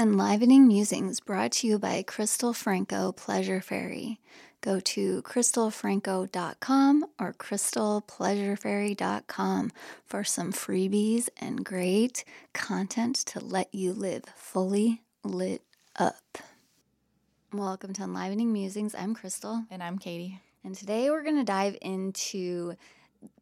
Enlivening Musings brought to you by Crystal Franco Pleasure Fairy. Go to crystalfranco.com or crystalpleasurefairy.com for some freebies and great content to let you live fully lit up. Welcome to Enlivening Musings. I'm Crystal. And I'm Katie. And today we're going to dive into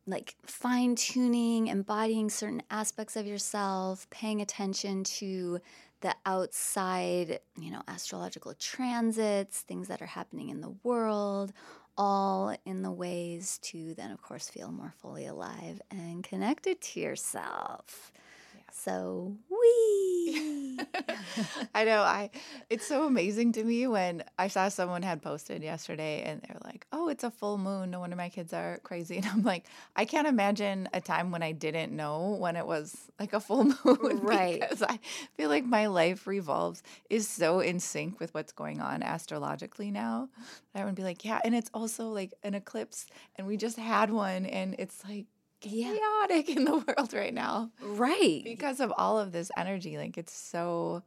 like fine tuning, embodying certain aspects of yourself, paying attention to the outside, you know, astrological transits, things that are happening in the world, all in the ways to then, of course, feel more fully alive and connected to yourself. So we. I know. I. It's so amazing to me when I saw someone had posted yesterday, and they're like, "Oh, it's a full moon. No wonder my kids are crazy." And I'm like, I can't imagine a time when I didn't know when it was like a full moon, right? Because I feel like my life revolves is so in sync with what's going on astrologically now. I would be like, yeah, and it's also like an eclipse, and we just had one, and it's like chaotic in the world right now. Right. Because of all of this energy. Like it's so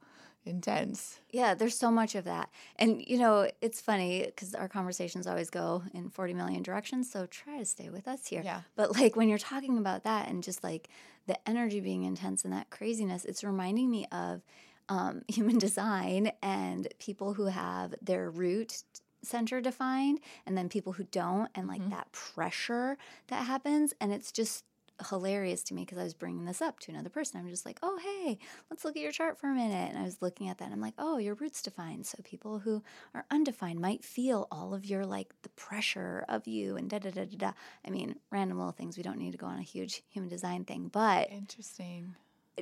intense. Yeah, there's so much of that. And, you know, it's funny because our conversations always go in 40 million directions. So try to stay with us here. Yeah. But, like, when you're talking about that and just like the energy being intense and that craziness, it's reminding me of um, human design and people who have their root center defined and then people who don't and like mm-hmm. that pressure that happens and it's just hilarious to me because I was bringing this up to another person. I'm just like, oh, hey, let's look at your chart for a minute. And I was looking at that and I'm like, oh, your root's defined. So people who are undefined might feel all of your like the pressure of you and da da da da da. I mean, random little things. We don't need to go on a huge human design thing, but interesting.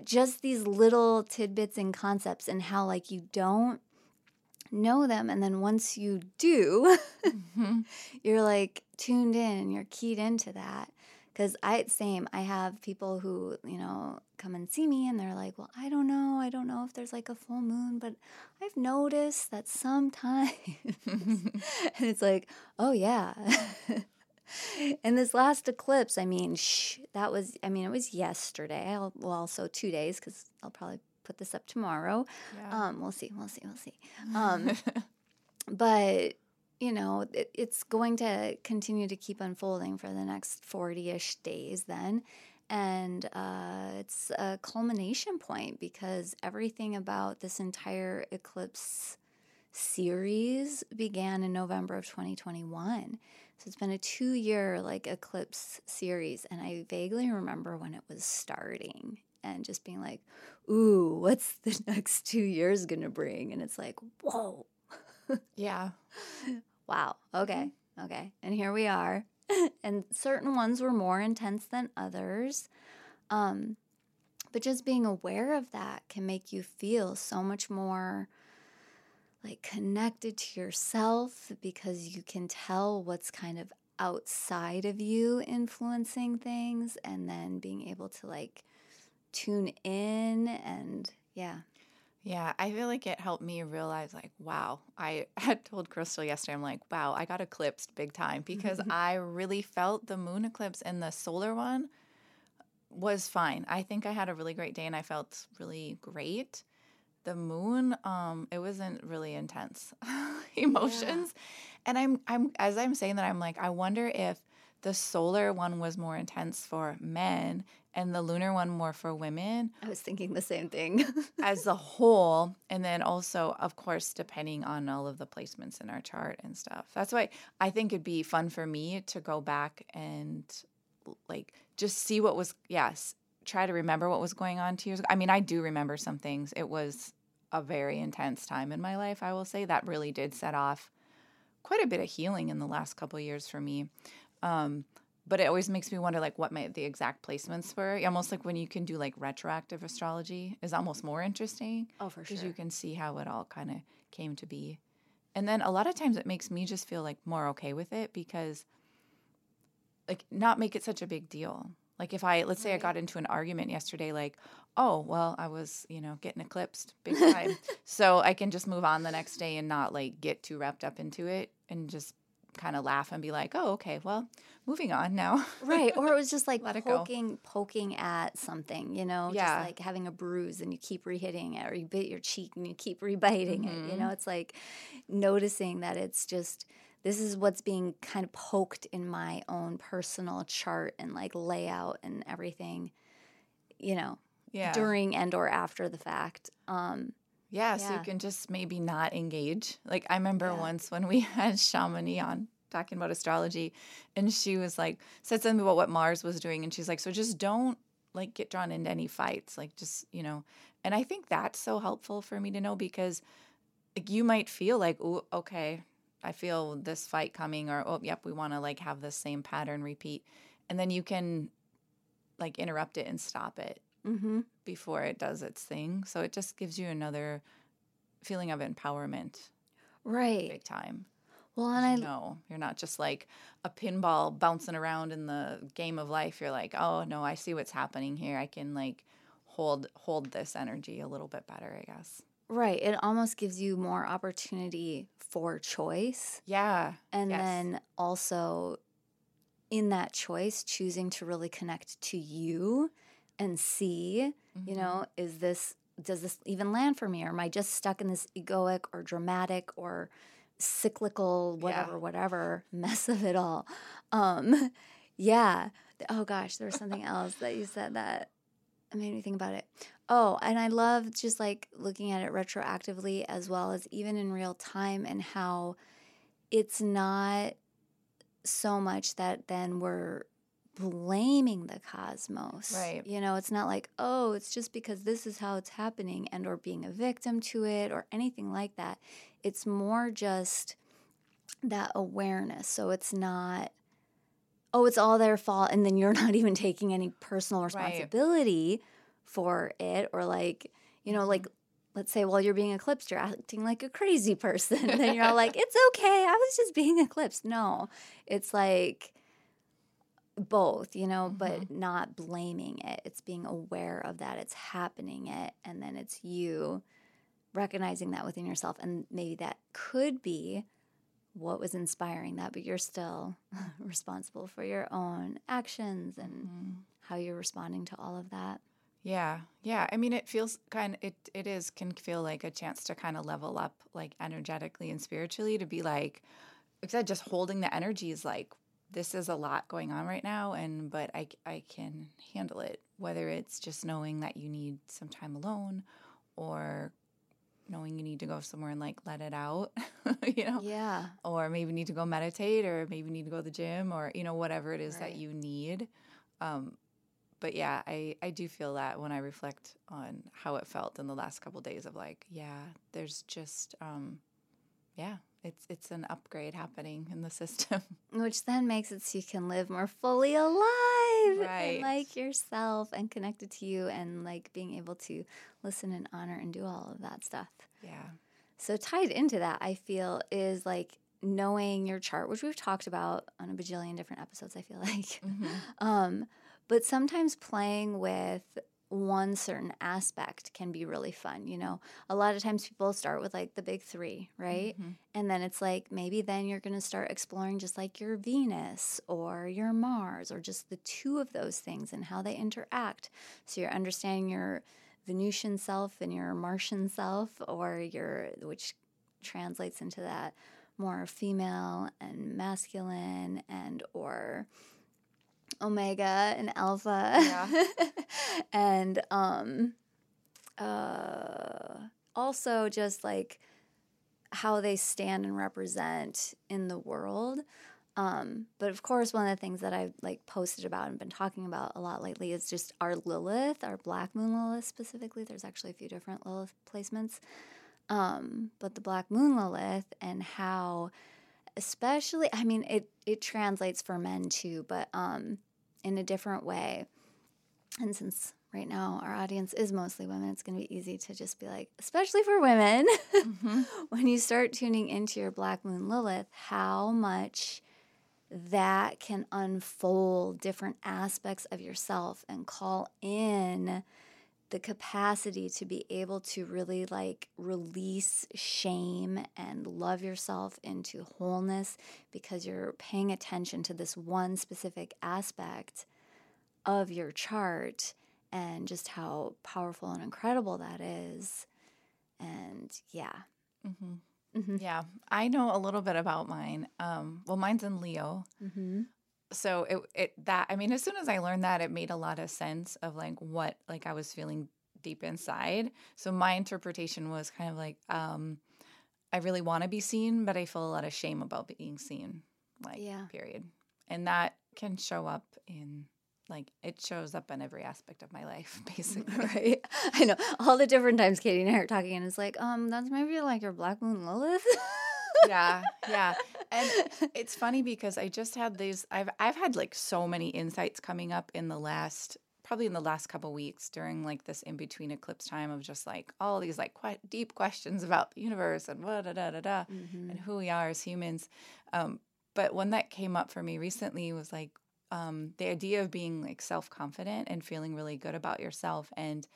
Just these little tidbits and concepts and how like you don't know them and then once you do mm-hmm. you're like tuned in and you're keyed into that because i same i have people who you know come and see me and they're like well i don't know i don't know if there's like a full moon but i've noticed that sometimes and it's like oh yeah and this last eclipse i mean shh, that was i mean it was yesterday well also two days because i'll probably put this up tomorrow. Yeah. Um, we'll see. We'll see. We'll see. Um, but you know, it, it's going to continue to keep unfolding for the next 40 ish days then. And uh, it's a culmination point because everything about this entire eclipse series began in November of 2021. So it's been a two year like eclipse series. And I vaguely remember when it was starting and just being like, ooh, what's the next two years going to bring? And it's like, whoa. yeah. Wow. Okay. Okay. And here we are. and certain ones were more intense than others. Um, but just being aware of that can make you feel so much more like connected to yourself because you can tell what's kind of outside of you influencing things and then being able to like tune in and yeah. Yeah, I feel like it helped me realize, like, wow, I had told Crystal yesterday, I'm like, wow, I got eclipsed big time because I really felt the moon eclipse and the solar one was fine. I think I had a really great day and I felt really great. The moon, um, it wasn't really intense emotions. Yeah. And I'm I'm as I'm saying that, I'm like, I wonder if the solar one was more intense for men and the lunar one more for women. I was thinking the same thing. as a whole. And then also, of course, depending on all of the placements in our chart and stuff. That's why I think it'd be fun for me to go back and like just see what was, yes, try to remember what was going on two years ago. I mean, I do remember some things. It was a very intense time in my life, I will say. That really did set off quite a bit of healing in the last couple years for me. Um, but it always makes me wonder like what my the exact placements were. Almost like when you can do like retroactive astrology is almost more interesting oh for sure because you can see how it all kind of came to be. And then a lot of times it makes me just feel like more okay with it because like not make it such a big deal. Like if i let's say right. i got into an argument yesterday like oh well i was you know getting eclipsed big time. So i can just move on the next day and not like get too wrapped up into it and just kind of laugh and be like, "Oh, okay, well, moving on now." right. Or it was just like it go. poking poking at something, you know, Yeah. just like having a bruise and you keep re-hitting it, or you bit your cheek and you keep re-biting it. You Mm-hmm. know, it's like noticing that it's just this is what's being kind of poked in my own personal chart and like layout and everything, you know, yeah. during and or after the fact. Um, Yeah, so you can just maybe not engage. Like I remember Yeah. once when we had Shamini on talking about astrology, and she was like said something about what Mars was doing, and she's like, so just don't like get drawn into any fights, like just you know. And I think that's so helpful for me to know because like you might feel like, oh, okay, I feel this fight coming, or oh, yep, we want to like have the same pattern repeat, and then you can like interrupt it and stop it mhm. Before it does its thing. So it just gives you another feeling of empowerment Right. big time. Well, and I know you're not just like a pinball bouncing around in the game of life. You're like, oh no, I see what's happening here. I can like hold hold this energy a little bit better, I guess. right. It almost gives you more opportunity for choice. Yeah. And Yes. then also in that choice, choosing to really connect to you and see, you Mhm. know, is this, does this even land for me? Or am I just stuck in this egoic or dramatic or cyclical, whatever, whatever mess of it all? Um, yeah. Oh gosh, there was something else that you said that made me think about it. Oh, and I love just like looking at it retroactively as well as even in real time and how it's not so much that then we're blaming the cosmos. Right. You know, it's not like, oh, it's just because this is how it's happening and or being a victim to it or anything like that. It's more just that awareness. So it's not oh, it's all their fault and then you're not even taking any personal responsibility for it or like, you know, like let's say while you're being eclipsed, you're acting like a crazy person. then you're all like, it's okay. I was just being eclipsed. No, it's like both, you know, but not blaming it. It's being aware of that. It's happening it. And then it's you recognizing that within yourself. And maybe that could be what was inspiring that, but you're still responsible for your own actions and Mhm. how you're responding to all of that. Yeah, yeah. I mean, it feels kind. of, It it is can feel like a chance to kind of level up, like energetically and spiritually, to be like, like I said, just holding the energy is like this is a lot going on right now, and but I I can handle it. Whether it's just knowing that you need some time alone, or knowing you need to go somewhere and like let it out, you know, Yeah. or maybe need to go meditate, or maybe need to go to the gym, or you know whatever it is Right. that you need. Um, but yeah, I, I do feel that when I reflect on how it felt in the last couple days of like, yeah, there's just um yeah, it's it's an upgrade happening in the system. Which then makes it so you can live more fully alive Right. and like yourself and connected to you and like being able to listen and honor and do all of that stuff. yeah. So tied into that, I feel is like knowing your chart, which we've talked about on a bajillion different episodes, I feel like. Mhm. Um, but sometimes playing with one certain aspect can be really fun. You know, a lot of times people start with like the big three, right? Mhm. And then it's like maybe then you're going to start exploring just like your Venus or your Mars or just the two of those things and how they interact. So you're understanding your Venusian self and your Martian self, or your, which translates into that more female and masculine and or omega and alpha. Yeah. and um uh also just like how they stand and represent in the world. Um but of course one of the things that i've like posted about and been talking about a lot lately is just our lilith our black moon lilith specifically. There's actually a few different lilith placements. Um but the black moon lilith and how especially i mean it it translates for men too but um in a different way and since right now our audience is mostly women it's going to be easy to just be like especially for women Mhm. when you start tuning into your black moon lilith how much that can unfold different aspects of yourself and call in the capacity to be able to really like release shame and love yourself into wholeness because you're paying attention to this one specific aspect of your chart and just how powerful and incredible that is. And yeah. Mm-hmm. Mm-hmm. Yeah, I know a little bit about mine. Um, well, mine's in Leo. Mm-hmm so it it that I mean, as soon as I learned that, it made a lot of sense of like what like I was feeling deep inside. So my interpretation was kind of like, um, I really want to be seen, but I feel a lot of shame about being seen. Like, yeah. period. And that can show up in like it shows up in every aspect of my life, basically. right. I know all the different times Katie and I are talking, and it's like, um, that's maybe like your Black Moon Lilith. yeah, yeah. And it's funny because I just had these I've I've had like so many insights coming up in the last probably in the last couple weeks during like this in between eclipse time of just like all these like quite deep questions about the universe and what da da da da mm-hmm. and who we are as humans. Um, but one that came up for me recently was like um, the idea of being like self confident and feeling really good about yourself and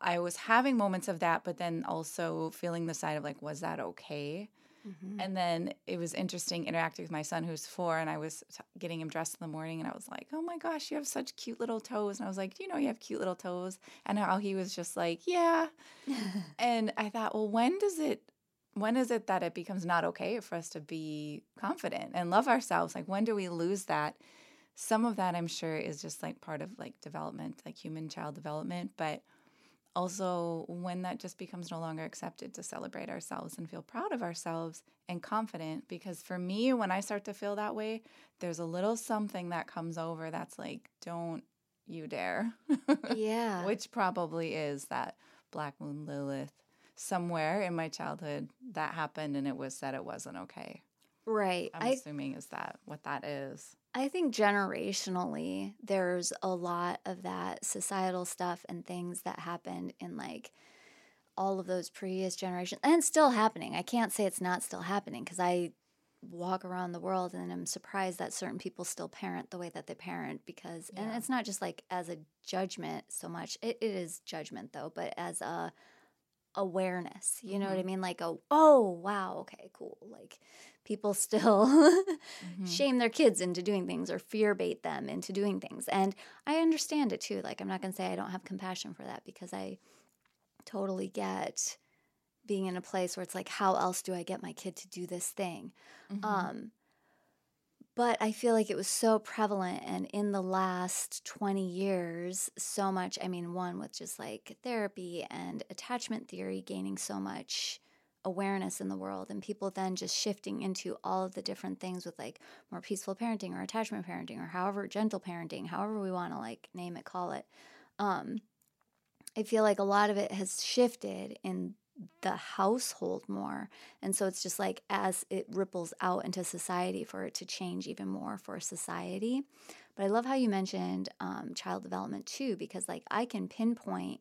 I was having moments of that, but then also feeling the side of like, was that okay? Mm-hmm. And then it was interesting interacting with my son who's four, and I was t- getting him dressed in the morning, and I was like, "Oh my gosh, you have such cute little toes!" And I was like, "Do you know you have cute little toes?" And how he was just like, "Yeah." and I thought, well, when does it? When is it that it becomes not okay for us to be confident and love ourselves? Like, when do we lose that? Some of that, I'm sure, is just like part of like development, like human child development, but also when that just becomes no longer accepted to celebrate ourselves and feel proud of ourselves and confident because for me when i start to feel that way there's a little something that comes over that's like don't you dare. Yeah. Which probably is that black moon lilith somewhere in my childhood that happened and it was said it wasn't okay. Right. I'm I, assuming is that what that is I think generationally, there's a lot of that societal stuff and things that happened in like all of those previous generations and still happening. I can't say it's not still happening because I walk around the world and I'm surprised that certain people still parent the way that they parent because, yeah. and it's not just like as a judgment so much, it, it is judgment though, but as a awareness, you mm-hmm. know what I mm-hmm. mean? Like, a, oh, wow, okay, cool. Like, people still mm-hmm. shame their kids into doing things or fear bait them into doing things. And I understand it too. Like, I'm not going to say I don't have compassion for that because I totally get being in a place where it's like, how else do I get my kid to do this thing? Mm-hmm. Um, but I feel like it was so prevalent. And in the last 20 years, so much, I mean, one with just like therapy and attachment theory gaining so much awareness in the world and people then just shifting into all of the different things with like more peaceful parenting or attachment parenting or however gentle parenting however we want to like name it call it um i feel like a lot of it has shifted in the household more and so it's just like as it ripples out into society for it to change even more for society but i love how you mentioned um, child development too because like i can pinpoint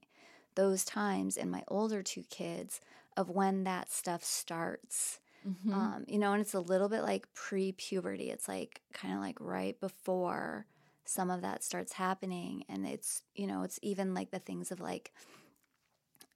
those times in my older two kids of when that stuff starts. Mm-hmm. Um, you know, and it's a little bit like pre puberty. It's like kind of like right before some of that starts happening. And it's, you know, it's even like the things of like,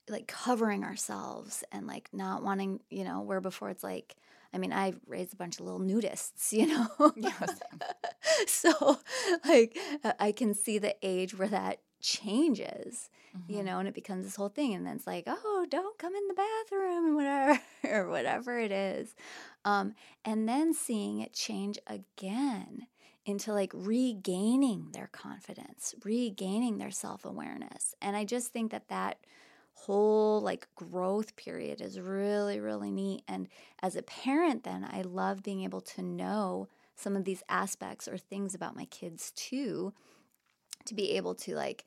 like covering ourselves and like not wanting, you know, where before it's like, I mean, I raised a bunch of little nudists, you know? Yes. so, like, I can see the age where that changes, mm-hmm. you know, and it becomes this whole thing. And then it's like, oh, don't come in the bathroom and whatever, or whatever it is. Um, and then seeing it change again into like regaining their confidence, regaining their self awareness. And I just think that that whole like growth period is really, really neat. And as a parent, then I love being able to know some of these aspects or things about my kids too to be able to like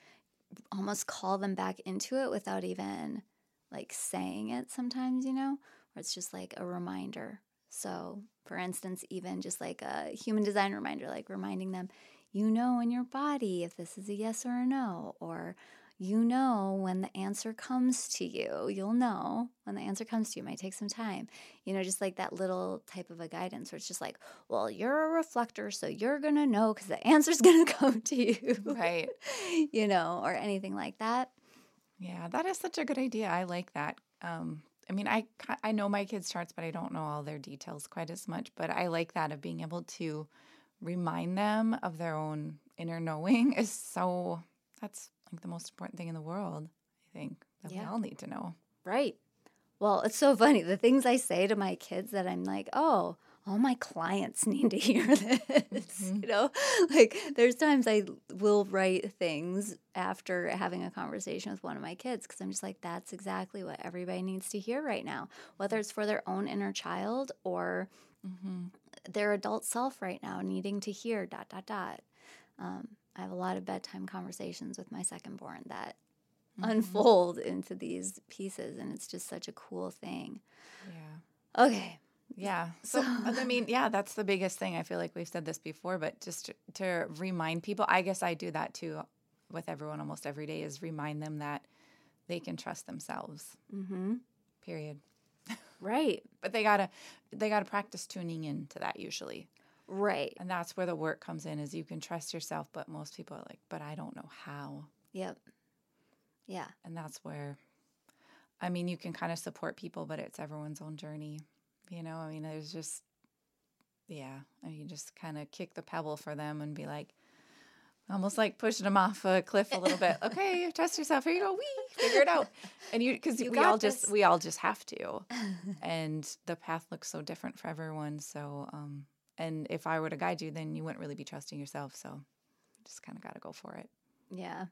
almost call them back into it without even like saying it sometimes, you know, or it's just like a reminder. So, for instance, even just like a human design reminder, like reminding them, you know, in your body if this is a yes or a no, or you know when the answer comes to you. You'll know when the answer comes to you. It might take some time. You know, just like that little type of a guidance where it's just like, well, you're a reflector, so you're going to know because the answer's going to come to you. Right. you know, or anything like that. Yeah, that is such a good idea. I like that. Um, I mean, I I know my kids' charts, but I don't know all their details quite as much. But I like that of being able to remind them of their own inner knowing is so. That's like the most important thing in the world. I think that yeah. we all need to know. Right. Well, it's so funny. The things I say to my kids that I'm like, oh, all my clients need to hear this. Mm-hmm. You know, like there's times I will write things after having a conversation with one of my kids because I'm just like, that's exactly what everybody needs to hear right now, whether it's for their own inner child or mm-hmm. their adult self right now needing to hear dot, dot, dot. Um, I have a lot of bedtime conversations with my second born that mm-hmm. unfold into these pieces, and it's just such a cool thing. Yeah. Okay. Yeah. So, I mean, yeah, that's the biggest thing. I feel like we've said this before, but just to, to remind people, I guess I do that too with everyone almost every day is remind them that they can trust themselves. Mm-hmm. Period. Right. but they gotta they gotta practice tuning into that usually. Right. And that's where the work comes in is you can trust yourself, but most people are like, but I don't know how. Yep. Yeah. And that's where I mean, you can kind of support people, but it's everyone's own journey. You know, I mean, there's just, yeah, I mean, you just kind of kick the pebble for them and be like, almost like pushing them off a cliff a little bit. Okay, trust yourself. Here you go. We figure it out. And you, because we all this. just, we all just have to. and the path looks so different for everyone. So, um, and if I were to guide you, then you wouldn't really be trusting yourself. So, just kind of got to go for it. Yeah.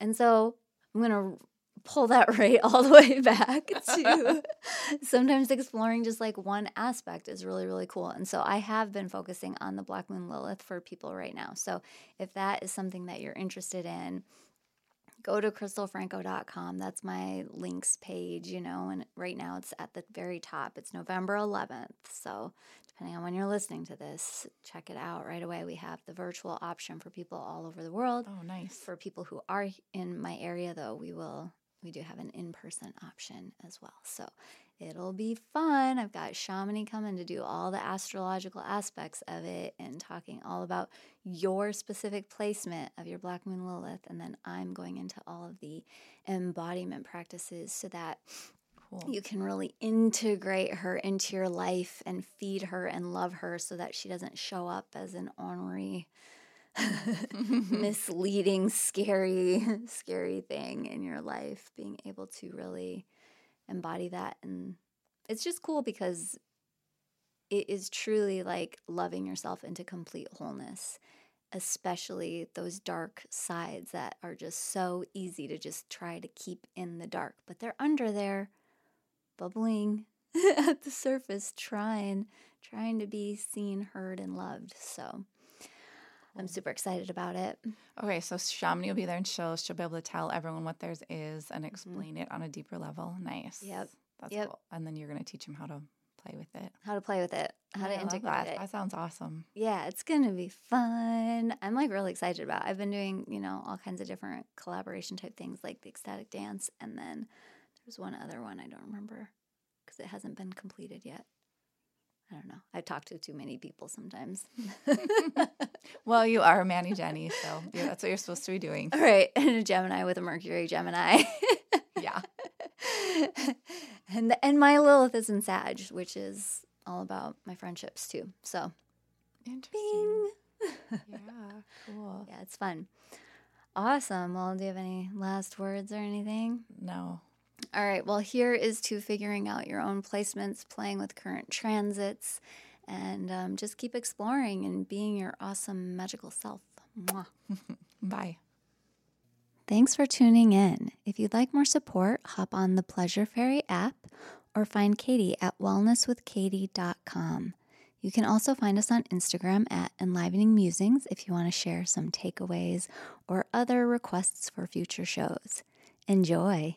And so I'm going to pull that right all the way back to sometimes exploring just like one aspect is really really cool and so i have been focusing on the black moon lilith for people right now so if that is something that you're interested in go to crystalfranco.com that's my links page you know and right now it's at the very top. It's november 11th so depending on when you're listening to this check it out. Right away we have the virtual option for people all over the world. Oh nice. For people who are in my area though we will we do have an in person option as well. So it'll be fun. I've got Shamini coming to do all the astrological aspects of it and talking all about your specific placement of your Black Moon Lilith. And then I'm going into all of the embodiment practices so that Cool. You can really integrate her into your life and feed her and love her so that she doesn't show up as an ornery misleading, scary, scary thing in your life, being able to really embody that. And it's just cool because it is truly like loving yourself into complete wholeness, especially those dark sides that are just so easy to just try to keep in the dark, but they're under there, bubbling at the surface, trying, trying to be seen, heard, and loved. So, I'm super excited about it. Okay, so Shamini will be there and she'll she'll be able to tell everyone what theirs is and mm-hmm. explain mm-hmm. it on a deeper level. Nice. Yep. That's yep. cool. And then you're gonna teach them how to play with it. How to play with it. How to integrate that. it. That sounds awesome. Yeah, it's gonna be fun. I'm like really excited about. It. I've been doing you know all kinds of different collaboration type things like the ecstatic dance, and then there's one other one I don't remember because it hasn't been completed yet. I don't know. I talk to too many people sometimes. well, you are a Manny Jenny, so yeah, that's what you're supposed to be doing. All right. And a Gemini with a Mercury Gemini. yeah. and and my Lilith is in Sag, which is all about my friendships too. So interesting. yeah, cool. Yeah, it's fun. Awesome. Well, do you have any last words or anything? No. All right, well, here is to figuring out your own placements, playing with current transits, and um, just keep exploring and being your awesome magical self. Bye. Thanks for tuning in. If you'd like more support, hop on the Pleasure Fairy app or find Katie at wellnesswithkatie.com. You can also find us on Instagram at Enlivening Musings if you want to share some takeaways or other requests for future shows. Enjoy!